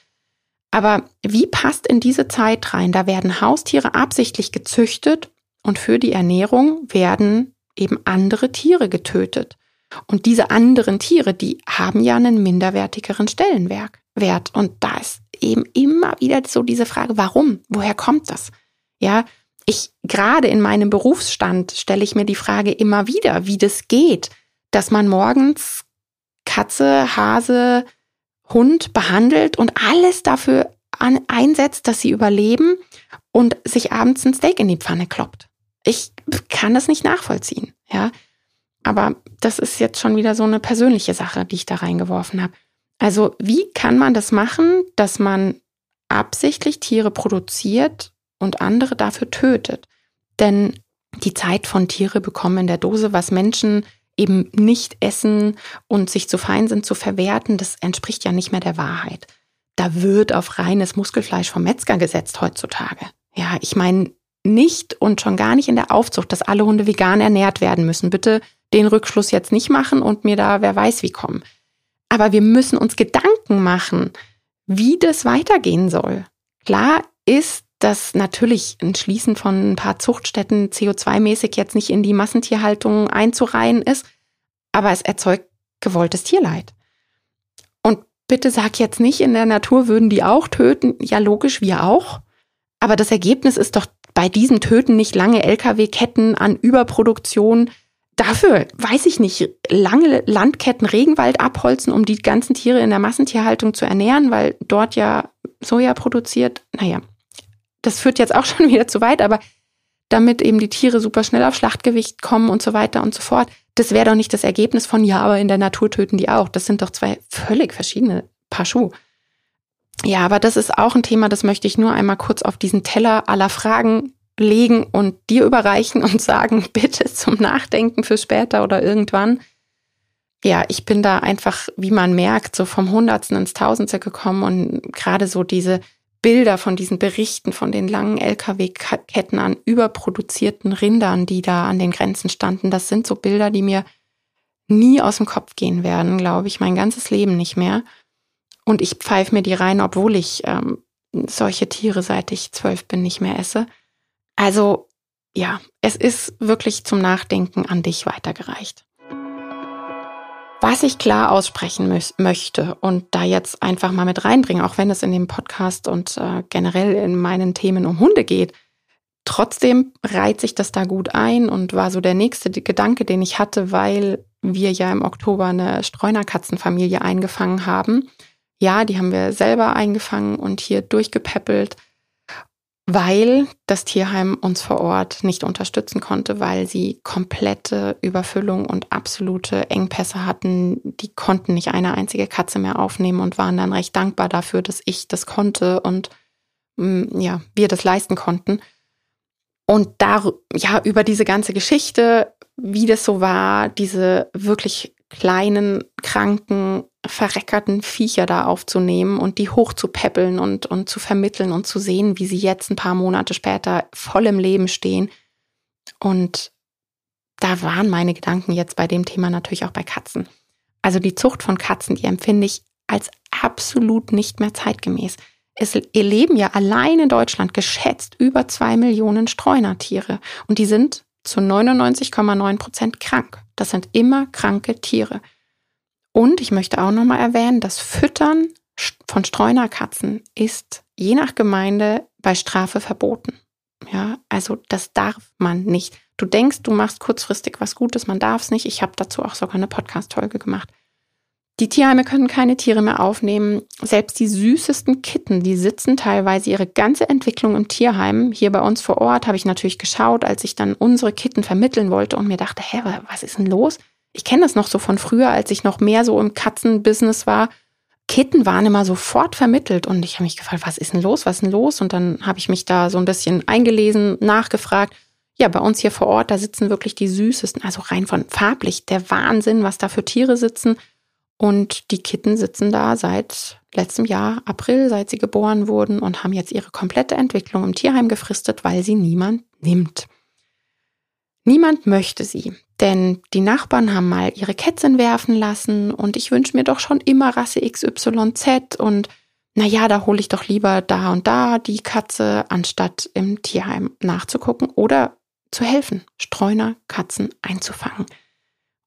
Aber wie passt in diese Zeit rein? Da werden Haustiere absichtlich gezüchtet und für die Ernährung werden eben andere Tiere getötet. Und diese anderen Tiere, die haben ja einen minderwertigeren Stellenwert. Und da ist eben immer wieder so diese Frage, warum? Woher kommt das? Ja, ich gerade in meinem Berufsstand stelle ich mir die Frage immer wieder, wie das geht, dass man morgens Katze, Hase, Hund behandelt und alles dafür an, einsetzt, dass sie überleben und sich abends ein Steak in die Pfanne kloppt. Ich kann das nicht nachvollziehen, ja. Aber das ist jetzt schon wieder so eine persönliche Sache, die ich da reingeworfen habe. Also, wie kann man das machen, dass man absichtlich Tiere produziert und andere dafür tötet? Denn die Zeit von Tiere bekommen in der Dose, was Menschen eben nicht essen und sich zu fein sind zu verwerten, das entspricht ja nicht mehr der Wahrheit. Da wird auf reines Muskelfleisch vom Metzger gesetzt heutzutage. Ja, ich meine nicht und schon gar nicht in der Aufzucht, dass alle Hunde vegan ernährt werden müssen. Bitte den Rückschluss jetzt nicht machen und mir da wer weiß wie kommen. Aber wir müssen uns Gedanken machen, wie das weitergehen soll. Klar ist, dass natürlich ein Schließen von ein paar Zuchtstätten CO2-mäßig jetzt nicht in die Massentierhaltung einzureihen ist, aber es erzeugt gewolltes Tierleid. Und bitte sag jetzt nicht, in der Natur würden die auch töten. Ja, logisch, wir auch. Aber das Ergebnis ist doch bei diesen Töten nicht lange Lkw-Ketten an Überproduktion. Dafür, weiß ich nicht, lange Landketten Regenwald abholzen, um die ganzen Tiere in der Massentierhaltung zu ernähren, weil dort ja Soja produziert. Naja, das führt jetzt auch schon wieder zu weit, aber damit eben die Tiere super schnell auf Schlachtgewicht kommen und so weiter und so fort. Das wäre doch nicht das Ergebnis von, ja, aber in der Natur töten die auch. Das sind doch zwei völlig verschiedene Paar Schuhe. Ja, aber das ist auch ein Thema, das möchte ich nur einmal kurz auf diesen Teller aller Fragen legen und dir überreichen und sagen, bitte zum Nachdenken für später oder irgendwann. Ja, ich bin da einfach, wie man merkt, so vom Hundertsten ins Tausendste gekommen und gerade so diese Bilder von diesen Berichten von den langen Lkw-Ketten an überproduzierten Rindern, die da an den Grenzen standen. Das sind so Bilder, die mir nie aus dem Kopf gehen werden, glaube ich, mein ganzes Leben nicht mehr. Und ich pfeife mir die rein, obwohl ich ähm, solche Tiere, seit ich zwölf bin, nicht mehr esse. Also ja, es ist wirklich zum Nachdenken an dich weitergereicht. Was ich klar aussprechen möchte und da jetzt einfach mal mit reinbringen, auch wenn es in dem Podcast und äh, generell in meinen Themen um Hunde geht, trotzdem reiht sich das da gut ein und war so der nächste Gedanke, den ich hatte, weil wir ja im Oktober eine Streunerkatzenfamilie eingefangen haben. Ja, die haben wir selber eingefangen und hier durchgepäppelt weil das Tierheim uns vor Ort nicht unterstützen konnte, weil sie komplette Überfüllung und absolute Engpässe hatten. Die konnten nicht eine einzige Katze mehr aufnehmen und waren dann recht dankbar dafür, dass ich das konnte und mm, ja, wir das leisten konnten. Und da, ja, über diese ganze Geschichte, wie das so war, diese wirklich kleinen, kranken, verreckerten Viecher da aufzunehmen und die hochzupäppeln und, und zu vermitteln und zu sehen, wie sie jetzt ein paar Monate später voll im Leben stehen. Und da waren meine Gedanken jetzt bei dem Thema natürlich auch bei Katzen. Also die Zucht von Katzen, die empfinde ich als absolut nicht mehr zeitgemäß. Es leben ja allein in Deutschland geschätzt über zwei Millionen Streunertiere und die sind zu 99,9 Prozent krank. Das sind immer kranke Tiere. Und ich möchte auch nochmal erwähnen, das Füttern von Streunerkatzen ist je nach Gemeinde bei Strafe verboten. Ja, also das darf man nicht. Du denkst, du machst kurzfristig was Gutes, man darf es nicht. Ich habe dazu auch sogar eine Podcast-Folge gemacht. Die Tierheime können keine Tiere mehr aufnehmen. Selbst die süßesten Kitten, die sitzen teilweise ihre ganze Entwicklung im Tierheim. Hier bei uns vor Ort habe ich natürlich geschaut, als ich dann unsere Kitten vermitteln wollte und mir dachte, hä, was ist denn los? Ich kenne das noch so von früher, als ich noch mehr so im Katzenbusiness war. Kitten waren immer sofort vermittelt und ich habe mich gefragt, was ist denn los, was ist denn los? Und dann habe ich mich da so ein bisschen eingelesen, nachgefragt. Ja, bei uns hier vor Ort, da sitzen wirklich die süßesten, also rein von farblich, der Wahnsinn, was da für Tiere sitzen. Und die Kitten sitzen da seit letztem Jahr, April, seit sie geboren wurden und haben jetzt ihre komplette Entwicklung im Tierheim gefristet, weil sie niemand nimmt. Niemand möchte sie, denn die Nachbarn haben mal ihre Kätzchen werfen lassen und ich wünsche mir doch schon immer Rasse XYZ und naja, da hole ich doch lieber da und da die Katze, anstatt im Tierheim nachzugucken oder zu helfen, Streuner, Katzen einzufangen.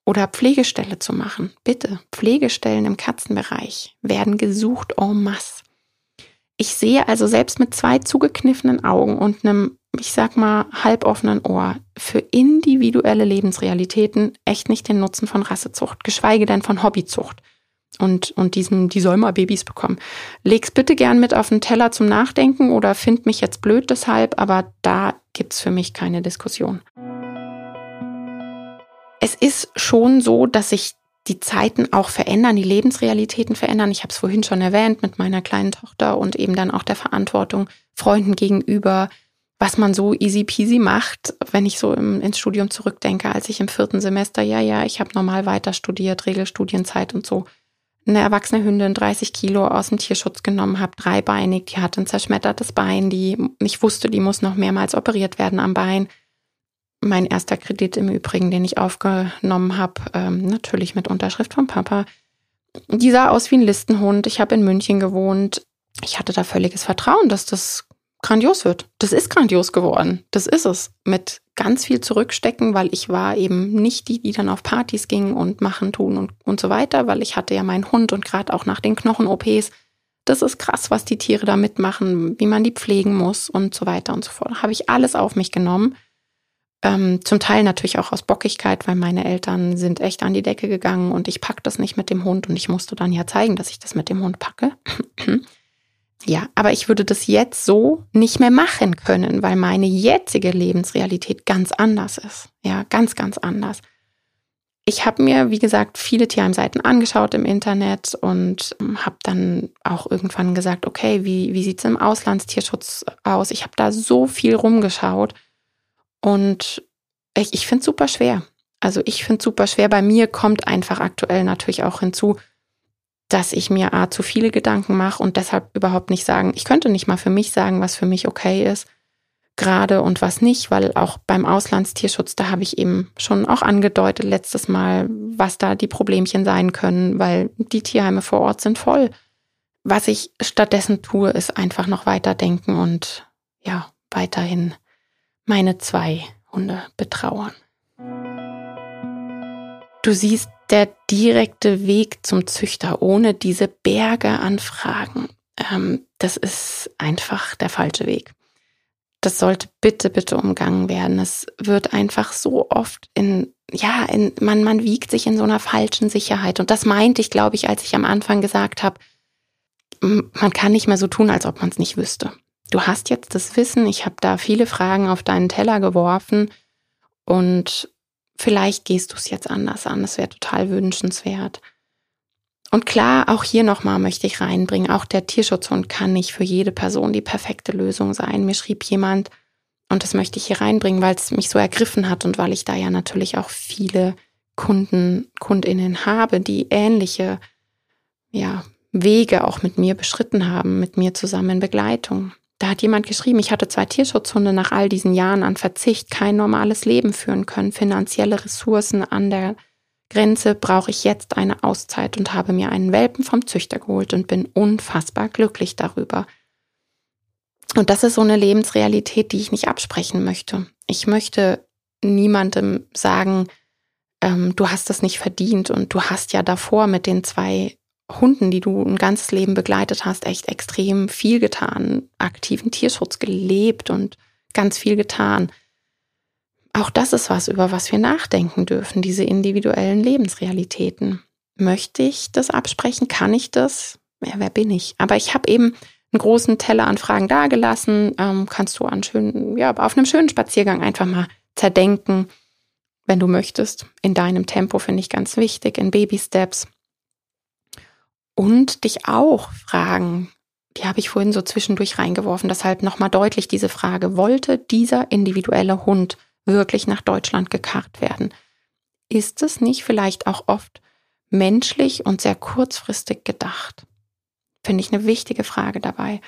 Oder Pflegestelle zu machen. Bitte, Pflegestellen im Katzenbereich werden gesucht en masse. Ich sehe also selbst mit zwei zugekniffenen Augen und einem, ich sag mal, halboffenen Ohr für individuelle Lebensrealitäten echt nicht den Nutzen von Rassezucht, geschweige denn von Hobbyzucht. Und, und diesen, die soll mal Babys bekommen. Leg's bitte gern mit auf den Teller zum Nachdenken oder find mich jetzt blöd deshalb, aber da gibt's für mich keine Diskussion es ist schon so, dass sich die Zeiten auch verändern, die Lebensrealitäten verändern. Ich habe es vorhin schon erwähnt mit meiner kleinen Tochter und eben dann auch der Verantwortung Freunden gegenüber, was man so easy peasy macht, wenn ich so im, ins Studium zurückdenke, als ich im vierten Semester, ja, ja, ich habe normal weiter studiert, Regelstudienzeit und so, eine erwachsene Hündin 30 Kilo aus dem Tierschutz genommen habe, dreibeinig, die hatte ein zerschmettertes Bein, die ich wusste, die muss noch mehrmals operiert werden am Bein mein erster Kredit im Übrigen, den ich aufgenommen habe, ähm, natürlich mit Unterschrift vom Papa. Die sah aus wie ein Listenhund. Ich habe in München gewohnt. Ich hatte da völliges Vertrauen, dass das grandios wird. Das ist grandios geworden. Das ist es. Mit ganz viel zurückstecken, weil ich war eben nicht die, die dann auf Partys ging und machen, tun und, und so weiter, weil ich hatte ja meinen Hund und gerade auch nach den Knochen-OPs. Das ist krass, was die Tiere da mitmachen, wie man die pflegen muss und so weiter und so fort. Habe ich alles auf mich genommen ähm, zum Teil natürlich auch aus Bockigkeit, weil meine Eltern sind echt an die Decke gegangen und ich pack das nicht mit dem Hund und ich musste dann ja zeigen, dass ich das mit dem Hund packe. Ja, aber ich würde das jetzt so nicht mehr machen können, weil meine jetzige Lebensrealität ganz anders ist. Ja, ganz, ganz anders. Ich habe mir, wie gesagt, viele Tierheimseiten angeschaut im Internet und ähm, habe dann auch irgendwann gesagt, okay, wie, wie sieht es im Auslandstierschutz aus? Ich habe da so viel rumgeschaut und ich, ich finde es super schwer. Also ich finde es super schwer. Bei mir kommt einfach aktuell natürlich auch hinzu, dass ich mir A, zu viele Gedanken mache und deshalb überhaupt nicht sagen, ich könnte nicht mal für mich sagen, was für mich okay ist, gerade und was nicht, weil auch beim Auslandstierschutz, da habe ich eben schon auch angedeutet letztes Mal, was da die Problemchen sein können, weil die Tierheime vor Ort sind voll. Was ich stattdessen tue, ist einfach noch weiter denken und ja, weiterhin meine zwei Hunde betrauern. Du siehst der direkte Weg zum Züchter ohne diese Berge an Fragen. Ähm, das ist einfach der falsche Weg. Das sollte bitte, bitte umgangen werden. Es wird einfach so oft in, ja, in, man, man wiegt sich in so einer falschen Sicherheit. Und das meinte ich, glaube ich, als ich am Anfang gesagt habe, man kann nicht mehr so tun, als ob man es nicht wüsste du hast jetzt das Wissen, ich habe da viele Fragen auf deinen Teller geworfen und vielleicht gehst du es jetzt anders an. Das wäre total wünschenswert. Und klar, auch hier nochmal möchte ich reinbringen, auch der Tierschutzhund kann nicht für jede Person die perfekte Lösung sein. Mir schrieb jemand, und das möchte ich hier reinbringen, weil es mich so ergriffen hat und weil ich da ja natürlich auch viele Kunden, Kundinnen habe, die ähnliche, ja, Wege auch mit mir beschritten haben, mit mir zusammen in Begleitung. Da hat jemand geschrieben, ich hatte zwei Tierschutzhunde nach all diesen Jahren an Verzicht kein normales Leben führen können, finanzielle Ressourcen an der Grenze brauche ich jetzt eine Auszeit und habe mir einen Welpen vom Züchter geholt und bin unfassbar glücklich darüber. Und das ist so eine Lebensrealität, die ich nicht absprechen möchte. Ich möchte niemandem sagen, ähm, du hast das nicht verdient und du hast ja davor mit den zwei Hunden, die du ein ganzes Leben begleitet hast, echt extrem viel getan, aktiven Tierschutz gelebt und ganz viel getan. auch das ist was, über was wir nachdenken dürfen, diese individuellen Lebensrealitäten. Möchte ich das absprechen? Kann ich das? Ja, wer bin ich? Aber ich habe eben einen großen Teller an Fragen dagelassen. Ähm, kannst du an schönen, ja, auf einem schönen Spaziergang einfach mal zerdenken, wenn du möchtest. In deinem Tempo finde ich ganz wichtig, in Baby Steps. Und dich auch fragen, die habe ich vorhin so zwischendurch reingeworfen, deshalb nochmal deutlich diese Frage, wollte dieser individuelle Hund wirklich nach Deutschland gekarrt werden? Ist es nicht vielleicht auch oft menschlich und sehr kurzfristig gedacht? Finde ich eine wichtige Frage dabei.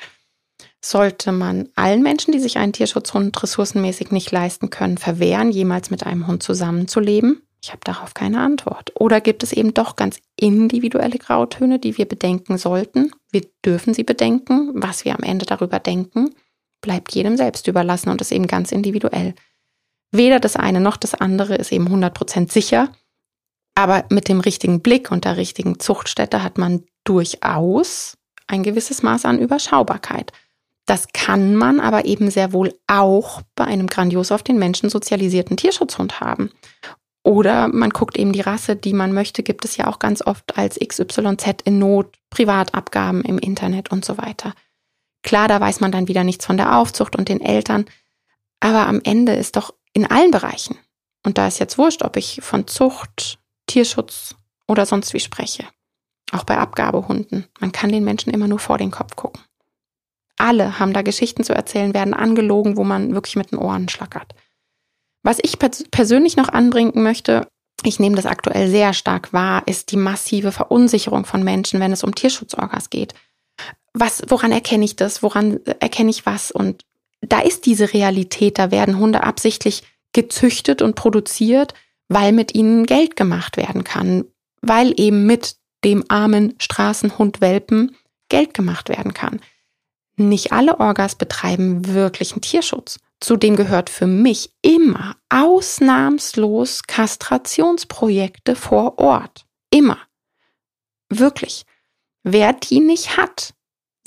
Sollte man allen Menschen, die sich einen Tierschutzhund ressourcenmäßig nicht leisten können, verwehren, jemals mit einem Hund zusammenzuleben? Ich habe darauf keine Antwort. Oder gibt es eben doch ganz individuelle Grautöne, die wir bedenken sollten? Wir dürfen sie bedenken. Was wir am Ende darüber denken, bleibt jedem selbst überlassen und ist eben ganz individuell. Weder das eine noch das andere ist eben 100% sicher. Aber mit dem richtigen Blick und der richtigen Zuchtstätte hat man durchaus ein gewisses Maß an Überschaubarkeit. Das kann man aber eben sehr wohl auch bei einem grandios auf den Menschen sozialisierten Tierschutzhund haben. Oder man guckt eben die Rasse, die man möchte, gibt es ja auch ganz oft als XYZ in Not, Privatabgaben im Internet und so weiter. Klar, da weiß man dann wieder nichts von der Aufzucht und den Eltern, aber am Ende ist doch in allen Bereichen, und da ist jetzt wurscht, ob ich von Zucht, Tierschutz oder sonst wie spreche, auch bei Abgabehunden, man kann den Menschen immer nur vor den Kopf gucken. Alle haben da Geschichten zu erzählen, werden angelogen, wo man wirklich mit den Ohren schlackert. Was ich persönlich noch anbringen möchte, ich nehme das aktuell sehr stark wahr, ist die massive Verunsicherung von Menschen, wenn es um Tierschutzorgas geht. Was, woran erkenne ich das? Woran erkenne ich was? Und da ist diese Realität, da werden Hunde absichtlich gezüchtet und produziert, weil mit ihnen Geld gemacht werden kann, weil eben mit dem armen Straßenhund-Welpen Geld gemacht werden kann. Nicht alle Orgas betreiben wirklichen Tierschutz. Zudem gehört für mich immer ausnahmslos Kastrationsprojekte vor Ort. Immer. Wirklich. Wer die nicht hat,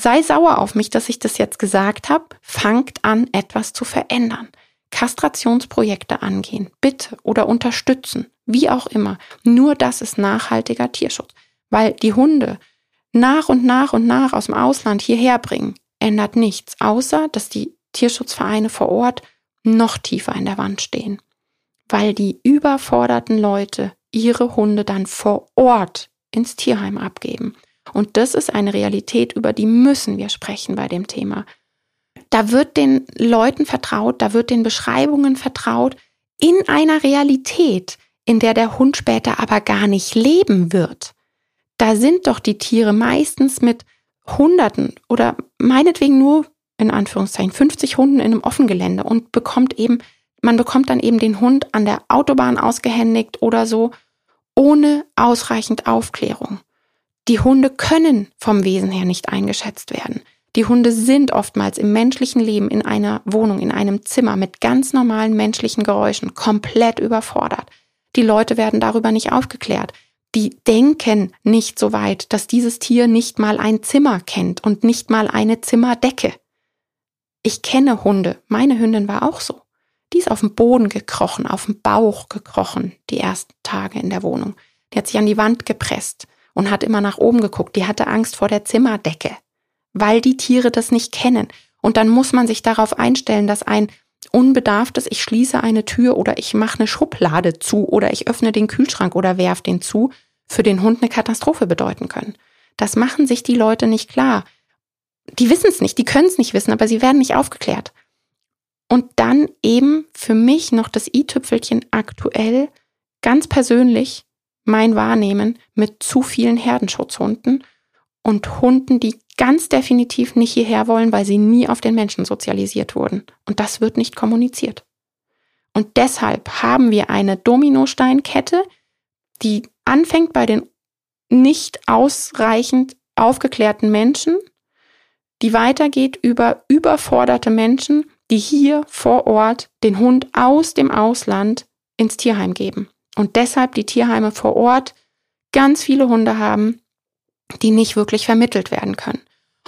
sei sauer auf mich, dass ich das jetzt gesagt habe, fangt an, etwas zu verändern. Kastrationsprojekte angehen, bitte oder unterstützen, wie auch immer. Nur das ist nachhaltiger Tierschutz, weil die Hunde nach und nach und nach aus dem Ausland hierher bringen, ändert nichts, außer dass die Tierschutzvereine vor Ort noch tiefer in der Wand stehen, weil die überforderten Leute ihre Hunde dann vor Ort ins Tierheim abgeben. Und das ist eine Realität, über die müssen wir sprechen bei dem Thema. Da wird den Leuten vertraut, da wird den Beschreibungen vertraut, in einer Realität, in der der Hund später aber gar nicht leben wird. Da sind doch die Tiere meistens mit Hunderten oder meinetwegen nur in Anführungszeichen 50 Hunden in einem Offengelände und bekommt eben, man bekommt dann eben den Hund an der Autobahn ausgehändigt oder so, ohne ausreichend Aufklärung. Die Hunde können vom Wesen her nicht eingeschätzt werden. Die Hunde sind oftmals im menschlichen Leben in einer Wohnung, in einem Zimmer mit ganz normalen menschlichen Geräuschen komplett überfordert. Die Leute werden darüber nicht aufgeklärt. Die denken nicht so weit, dass dieses Tier nicht mal ein Zimmer kennt und nicht mal eine Zimmerdecke. Ich kenne Hunde. Meine Hündin war auch so. Die ist auf dem Boden gekrochen, auf dem Bauch gekrochen, die ersten Tage in der Wohnung. Die hat sich an die Wand gepresst und hat immer nach oben geguckt. Die hatte Angst vor der Zimmerdecke, weil die Tiere das nicht kennen. Und dann muss man sich darauf einstellen, dass ein unbedarftes, ich schließe eine Tür oder ich mache eine Schublade zu oder ich öffne den Kühlschrank oder werf den zu, für den Hund eine Katastrophe bedeuten können. Das machen sich die Leute nicht klar die wissen es nicht, die können es nicht wissen, aber sie werden nicht aufgeklärt. Und dann eben für mich noch das i-Tüpfelchen aktuell ganz persönlich mein Wahrnehmen mit zu vielen Herdenschutzhunden und Hunden, die ganz definitiv nicht hierher wollen, weil sie nie auf den Menschen sozialisiert wurden. Und das wird nicht kommuniziert. Und deshalb haben wir eine Dominosteinkette, die anfängt bei den nicht ausreichend aufgeklärten Menschen die weitergeht über überforderte Menschen, die hier vor Ort den Hund aus dem Ausland ins Tierheim geben. Und deshalb die Tierheime vor Ort ganz viele Hunde haben, die nicht wirklich vermittelt werden können.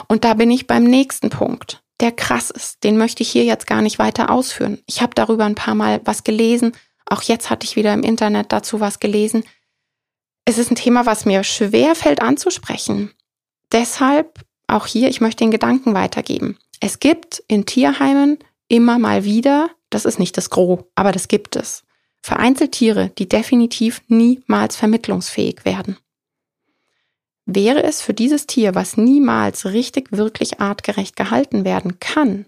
Und da bin ich beim nächsten Punkt. der krass ist. Den möchte ich hier jetzt gar nicht weiter ausführen. Ich habe darüber ein paar Mal was gelesen. Auch jetzt hatte ich wieder im Internet dazu was gelesen. Es ist ein Thema, was mir schwer fällt anzusprechen. Deshalb auch hier, ich möchte den Gedanken weitergeben. Es gibt in Tierheimen immer mal wieder, das ist nicht das Gros, aber das gibt es, vereinzelt Tiere, die definitiv niemals vermittlungsfähig werden. Wäre es für dieses Tier, was niemals richtig wirklich artgerecht gehalten werden kann,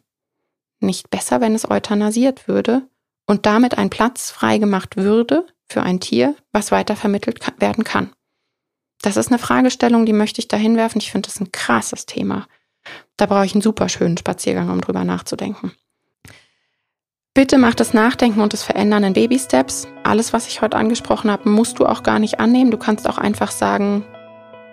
nicht besser, wenn es euthanasiert würde und damit ein Platz freigemacht würde für ein Tier, was weiter vermittelt werden kann? Das ist eine Fragestellung, die möchte ich da hinwerfen. Ich finde das ein krasses Thema. Da brauche ich einen super schönen Spaziergang, um drüber nachzudenken. Bitte mach das Nachdenken und das Verändern in Baby-Steps. Alles, was ich heute angesprochen habe, musst du auch gar nicht annehmen. Du kannst auch einfach sagen,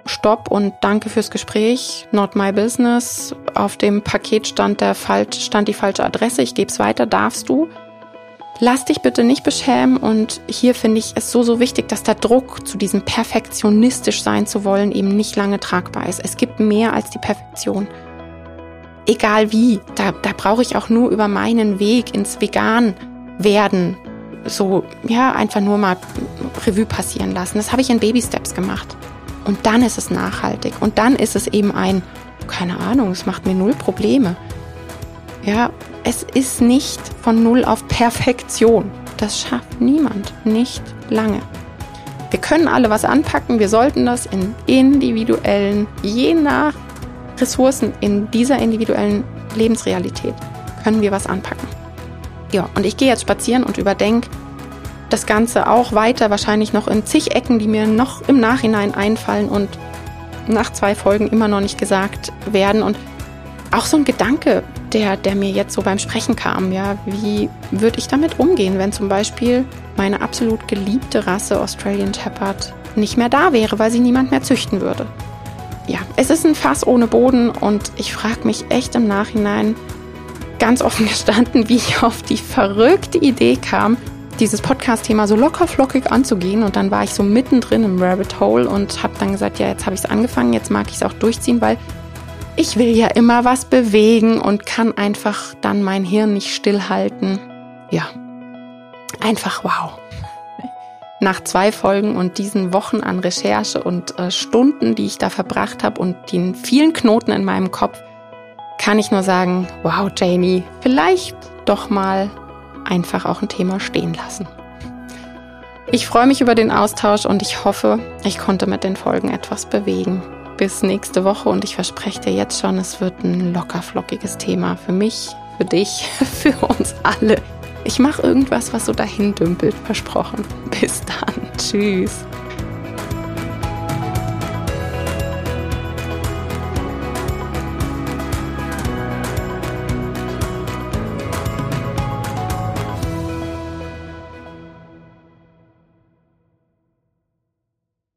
Stopp und danke fürs Gespräch, not my business. Auf dem Paket stand, der falsch, stand die falsche Adresse, ich gebe es weiter, darfst du. Lass dich bitte nicht beschämen und hier finde ich es so, so wichtig, dass der Druck zu diesem perfektionistisch sein zu wollen eben nicht lange tragbar ist. Es gibt mehr als die Perfektion. Egal wie, da, da brauche ich auch nur über meinen Weg ins Vegan werden so, ja, einfach nur mal Revue passieren lassen. Das habe ich in Baby Steps gemacht. Und dann ist es nachhaltig. Und dann ist es eben ein, keine Ahnung, es macht mir null Probleme. Ja, es ist nicht von Null auf Perfektion. Das schafft niemand, nicht lange. Wir können alle was anpacken, wir sollten das in individuellen, je nach Ressourcen in dieser individuellen Lebensrealität, können wir was anpacken. Ja, und ich gehe jetzt spazieren und überdenke das Ganze auch weiter, wahrscheinlich noch in zig Ecken, die mir noch im Nachhinein einfallen und nach zwei Folgen immer noch nicht gesagt werden. Und auch so ein Gedanke, der, der mir jetzt so beim Sprechen kam, ja, wie würde ich damit umgehen, wenn zum Beispiel meine absolut geliebte Rasse Australian Shepherd nicht mehr da wäre, weil sie niemand mehr züchten würde. Ja, es ist ein Fass ohne Boden und ich frage mich echt im Nachhinein, ganz offen gestanden, wie ich auf die verrückte Idee kam, dieses Podcast-Thema so locker flockig anzugehen. Und dann war ich so mittendrin im Rabbit Hole und habe dann gesagt, ja, jetzt habe ich es angefangen, jetzt mag ich es auch durchziehen, weil ich will ja immer was bewegen und kann einfach dann mein Hirn nicht stillhalten. Ja, einfach wow. Nach zwei Folgen und diesen Wochen an Recherche und äh, Stunden, die ich da verbracht habe und den vielen Knoten in meinem Kopf, kann ich nur sagen, wow, Jamie, vielleicht doch mal einfach auch ein Thema stehen lassen. Ich freue mich über den Austausch und ich hoffe, ich konnte mit den Folgen etwas bewegen bis nächste Woche und ich verspreche dir jetzt schon, es wird ein locker flockiges Thema für mich, für dich, für uns alle. Ich mache irgendwas, was so dahin dümpelt, versprochen. Bis dann. Tschüss.